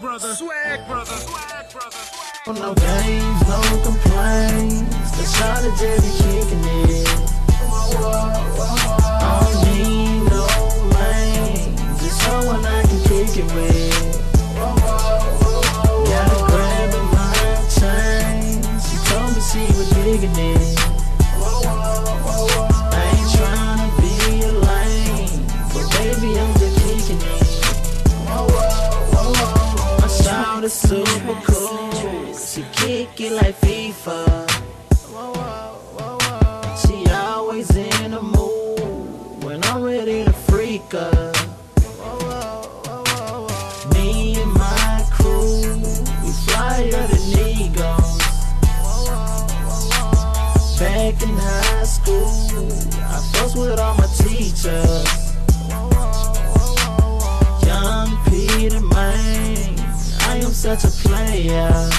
brother, swag brother, swag brother. Oh, no games, no complaints. The of Jerry kicking it. I don't need no lanes. Just someone I can kick it with. Gotta grab in my chain. She told me she was digging it. Is super cool. She kick it like FIFA. She always in the mood when I'm ready to freak her. Me and my crew, we flyer than eagles. Back in high school, I fuss with all my teachers. Player.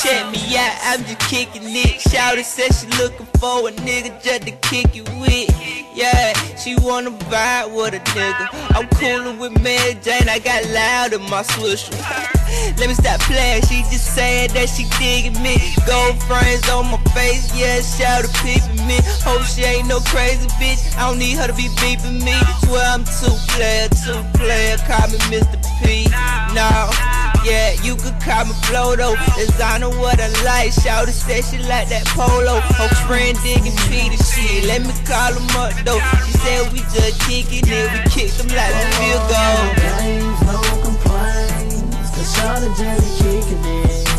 Check me out, I'm just kicking it. Shouty said she looking for a nigga just to kick it with. Yeah, she wanna vibe with a nigga. I'm coolin' with Mary Jane, I got loud in my swisher. Let me stop playing, she just saying that she digging me. Gold frames on my face, yeah, shout to peeping me. Hope she ain't no crazy bitch, I don't need her to be beeping me. Swear I'm two player, two player, call me Mr. P. No. Yeah, you could call me Floto. Designer what I like. Shouty said she like that polo. Her friend digging Peaty shit. Let me call him up though. She said we just kicking it. We kicked them like the field goal. no complaints. The shot of Jerry kicking it.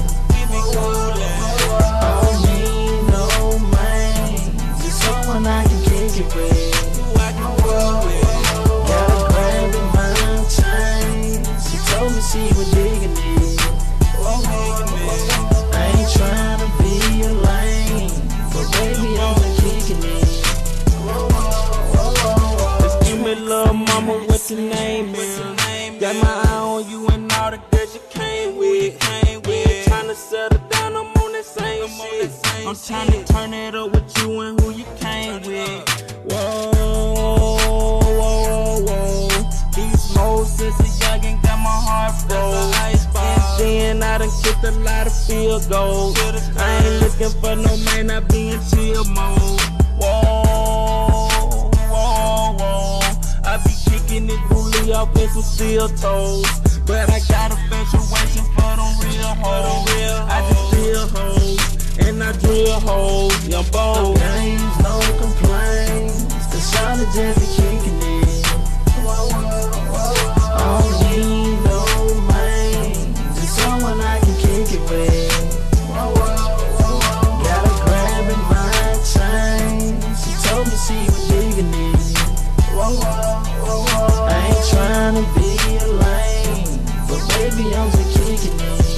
Little mama, what your name is? Got my eye on you and all the girls you came with. Ain't tryna settle down, I'm on that same shit. I'm tryna turn it up with you and who you came with. Whoa, whoa, whoa, whoa. These moles since a youngin' got my heart froze. And then I done kicked a lot of field goals. I ain't looking for no man, I be in chill mode. Off in some steel toes. But I got a infatuation for them real hoes. Real I just feel hoes, and I drill hoes. Yeah, I'm No games, no complaints. The shot of Jerry kicking lame, but baby I'm just kicking it.